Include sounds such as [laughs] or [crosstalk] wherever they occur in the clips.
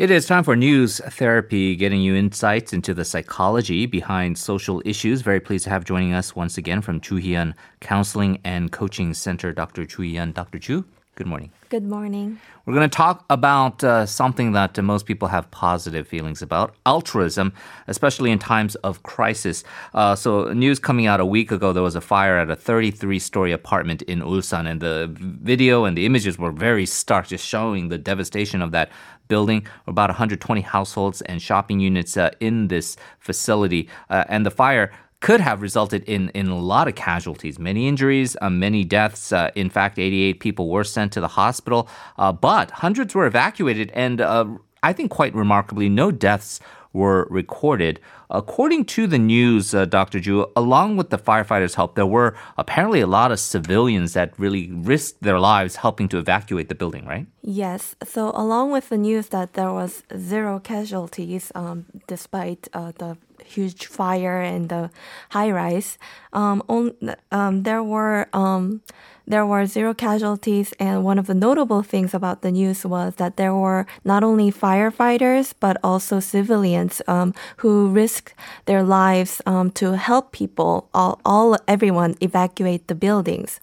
It is time for news therapy, getting you insights into the psychology behind social issues. Very pleased to have joining us once again from Chu Hee Yeon Counseling and Coaching Center, Dr. Chu Hee Yeon. Dr. Chu, good morning. Good morning. We're going to talk about uh, something that uh, most people have positive feelings about altruism, especially in times of crisis. Uh, so, news coming out a week ago, there was a fire at a 33 story apartment in Ulsan, and the video and the images were very stark, just showing the devastation of that building. About 120 households and shopping units uh, in this facility. Uh, and the fire could have resulted in, in a lot of casualties, many injuries, uh, many deaths. Uh, in fact, 88 people were sent to the hospital, uh, but hundreds were evacuated, and uh, I think quite remarkably, no deaths were recorded. According to the news, uh, Dr. Chu, along with the firefighters' help, there were apparently a lot of civilians that really risked their lives helping to evacuate the building, right? Yes. So, along with the news that there was zero casualties um, despite uh, the huge fire and the high rise, um, on, um, there were um, there were zero casualties, and one of the notable things about the news was that there were not only firefighters but also civilians um, who risked their lives um, to help people, all, all everyone evacuate the buildings.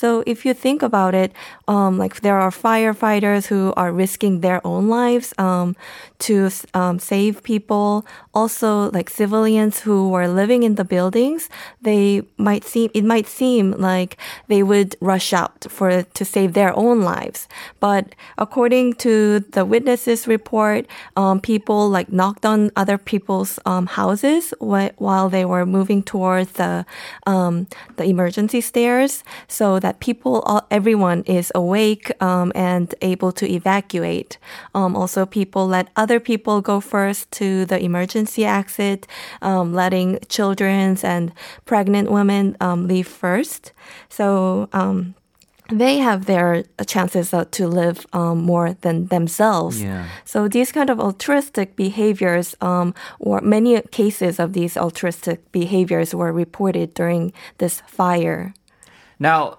So if you think about it, um, like there are firefighters who are risking their own lives um, to um, save people. Also, like civilians who were living in the buildings, they might seem it might seem like they would rush out for to save their own lives. But according to the witnesses report, um, people like knocked on other people's um, houses while they were moving towards the um, the emergency stairs, so that that people, all, everyone is awake um, and able to evacuate. Um, also, people let other people go first to the emergency exit, um, letting children and pregnant women um, leave first. So, um, they have their chances to live um, more than themselves. Yeah. So these kind of altruistic behaviors, um, or many cases of these altruistic behaviors, were reported during this fire. Now,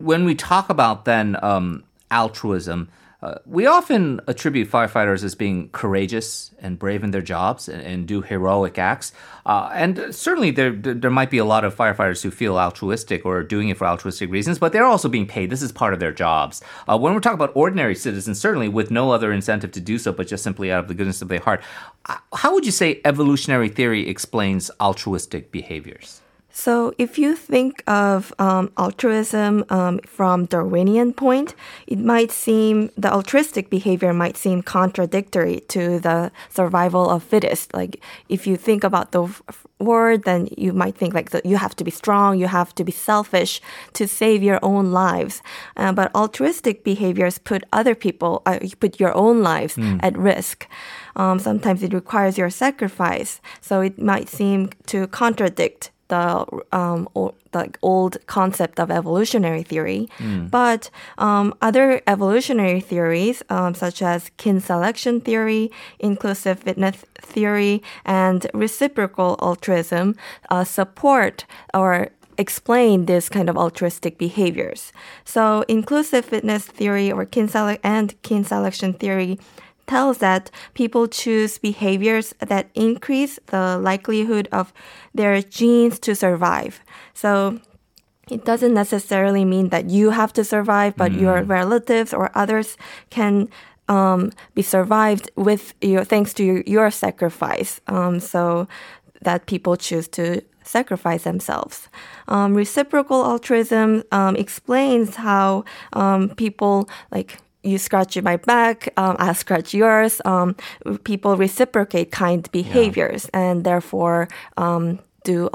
when we talk about then um, altruism, uh, we often attribute firefighters as being courageous and brave in their jobs and, and do heroic acts. Uh, and certainly there, there might be a lot of firefighters who feel altruistic or are doing it for altruistic reasons, but they're also being paid. This is part of their jobs. Uh, when we're talking about ordinary citizens, certainly with no other incentive to do so, but just simply out of the goodness of their heart, uh, how would you say evolutionary theory explains altruistic behaviors? So, if you think of um, altruism um, from Darwinian point, it might seem the altruistic behavior might seem contradictory to the survival of fittest. Like, if you think about the word, then you might think like that you have to be strong, you have to be selfish to save your own lives. Uh, but altruistic behaviors put other people, uh, put your own lives mm. at risk. Um, sometimes it requires your sacrifice, so it might seem to contradict the um, o- the old concept of evolutionary theory, mm. but um, other evolutionary theories, um, such as kin selection theory, inclusive fitness theory, and reciprocal altruism, uh, support or explain this kind of altruistic behaviors. So, inclusive fitness theory or kin sele- and kin selection theory tells that people choose behaviors that increase the likelihood of their genes to survive. So it doesn't necessarily mean that you have to survive, but mm. your relatives or others can um, be survived with your thanks to your, your sacrifice. Um, so that people choose to sacrifice themselves. Um, reciprocal altruism um, explains how um, people like you scratch my back, um, I scratch yours. Um, people reciprocate kind behaviors yeah. and therefore um, do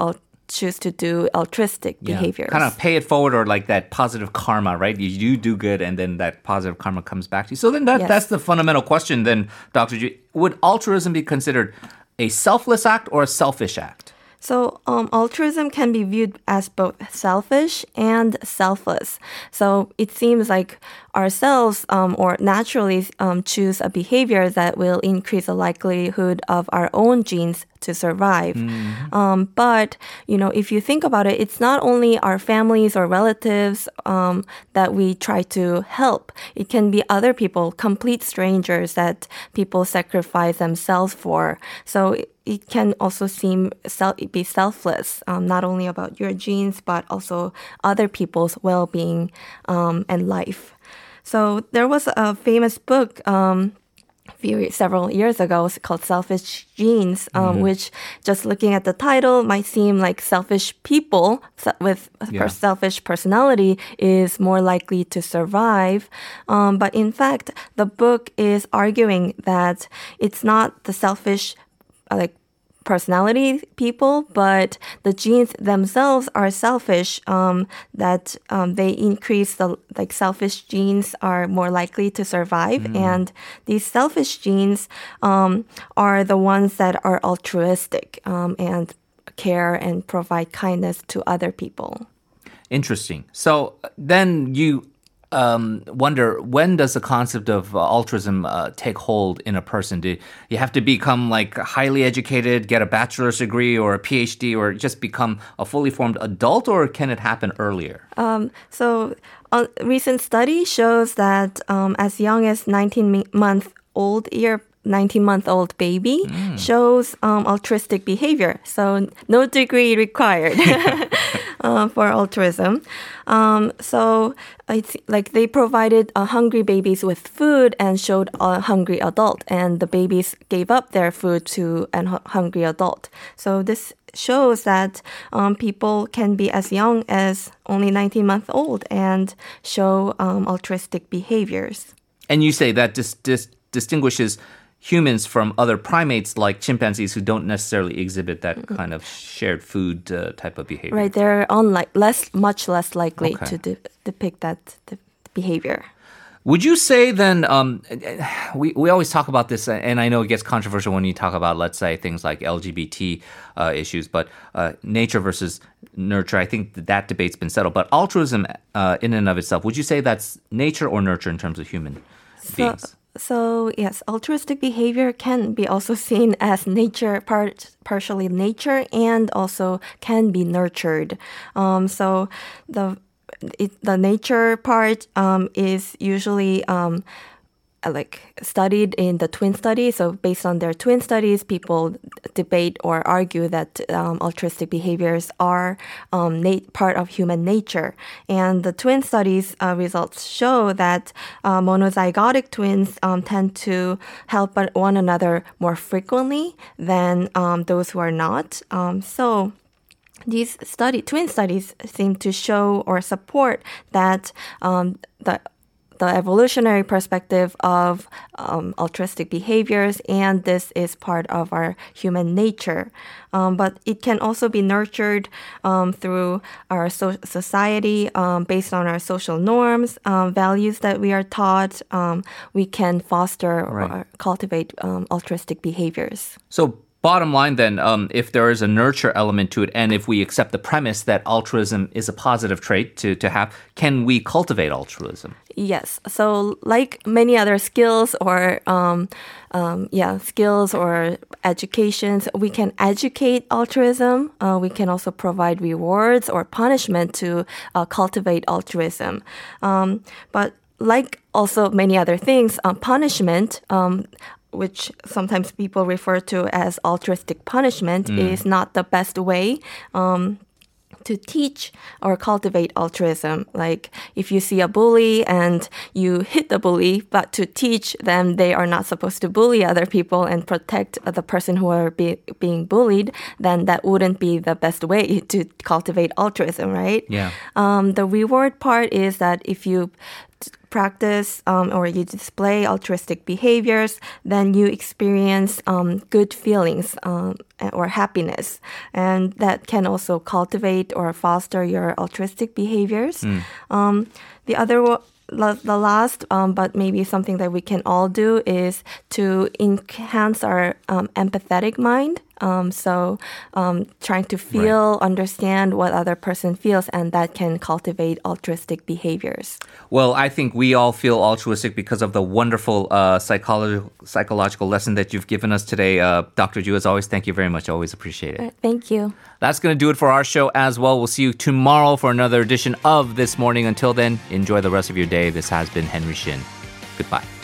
choose to do altruistic yeah. behaviors. Kind of pay it forward or like that positive karma, right? You, you do good and then that positive karma comes back to you. So then that, yes. that's the fundamental question then, Dr. Would altruism be considered a selfless act or a selfish act? So, um, altruism can be viewed as both selfish and selfless. So, it seems like ourselves um, or naturally um, choose a behavior that will increase the likelihood of our own genes to survive. Um, but you know, if you think about it, it's not only our families or relatives um, that we try to help. It can be other people, complete strangers that people sacrifice themselves for. So it- it can also seem sel- be selfless, um, not only about your genes but also other people's well-being um, and life. So there was a famous book. Um, few several years ago called Selfish Genes, um, which just looking at the title might seem like selfish people with a Yeah. selfish personality is more likely to survive. Um, but in fact, the book is arguing that it's not the selfish, like personality people, but the genes themselves are selfish. Um, that um, they increase the like selfish genes are more likely to survive, and these selfish genes um, are the ones that are altruistic um, and care and provide kindness to other people. Interesting. So then you um, wonder when does the concept of uh, altruism uh, take hold in a person? Do you have to become like highly educated, get a bachelor's degree or a PhD, or just become a fully formed adult, or can it happen earlier? So, a recent study shows that um, as young as 19 month old year. 19 month old baby shows um, altruistic behavior. So, no degree required [laughs] [laughs] uh, for altruism. Um, so, it's like they provided uh, hungry babies with food and showed a hungry adult, and the babies gave up their food to an hu- hungry adult. So, this shows that um, people can be as young as only 19 months old and show um, altruistic behaviors. And you say that dis- dis- distinguishes humans from other primates like chimpanzees who don't necessarily exhibit that kind of shared food uh, type of behavior. Right, they're unlike less, much less likely Okay. to de- depict that de- behavior. Would you say then, um, we, we always talk about this, and I know it gets controversial when you talk about, let's say, things like LGBT uh, issues, but uh, nature versus nurture, I think that, that debate's been settled. But altruism uh, in and of itself, would you say that's nature or nurture in terms of human beings? So yes, altruistic behavior can be also [laughs] seen as nature, part partially nature, and also can be nurtured. Um, so the it, the nature part um, is usually um, like studied in the twin study. So based on their twin studies, people debate or argue that um, altruistic behaviors are um, part of human nature. And the twin studies uh, results show that uh, monozygotic twins um, tend to help one another more frequently than um, those who are not. Um, so these study twin studies seem to show or support that um, the the evolutionary perspective of um, altruistic behaviors, and this is part of our human nature. Um, but it can also be nurtured um, through our so- society um, based on our social norms, um, values that we are taught. Um, we can foster Right. or cultivate um, altruistic behaviors. So, bottom line then, um, if there is a nurture element to it, and if we accept the premise that altruism is a positive trait to, to have, can we cultivate altruism? Yes. So, like many other skills or um, um, yeah, skills or educations, we can educate altruism. Uh, we can also provide rewards or punishment to uh, cultivate altruism. Um, but like also many other things, um, punishment. Um, which sometimes people refer to as altruistic punishment is not the best way um, to teach or cultivate altruism. Like if you see a bully and you hit the bully, but to teach them they are not supposed to bully other people and protect the person who are be, being bullied, then that wouldn't be the best way [laughs] to cultivate altruism, right? Yeah. Um, the reward part is that if you practice um, or you display altruistic behaviors, then you experience um, good feelings um, or happiness. And that can also cultivate or foster your altruistic behaviors. Um, the other the last, um, but maybe something that we can all do is to enhance our um, empathetic mind. Um, so um, trying to feel, understand what other person feels, and that can cultivate altruistic behaviors. Well, I think we all feel altruistic because of the wonderful uh, psychological psychological lesson that you've given us today, uh, Dr. Chu. As always, thank you very much. Always appreciate it. Uh, Thank you. That's going to do it for our show as well. We'll see you tomorrow for another edition of This Morning. Until then, enjoy the rest of your day. This has been Henry Shin. Goodbye.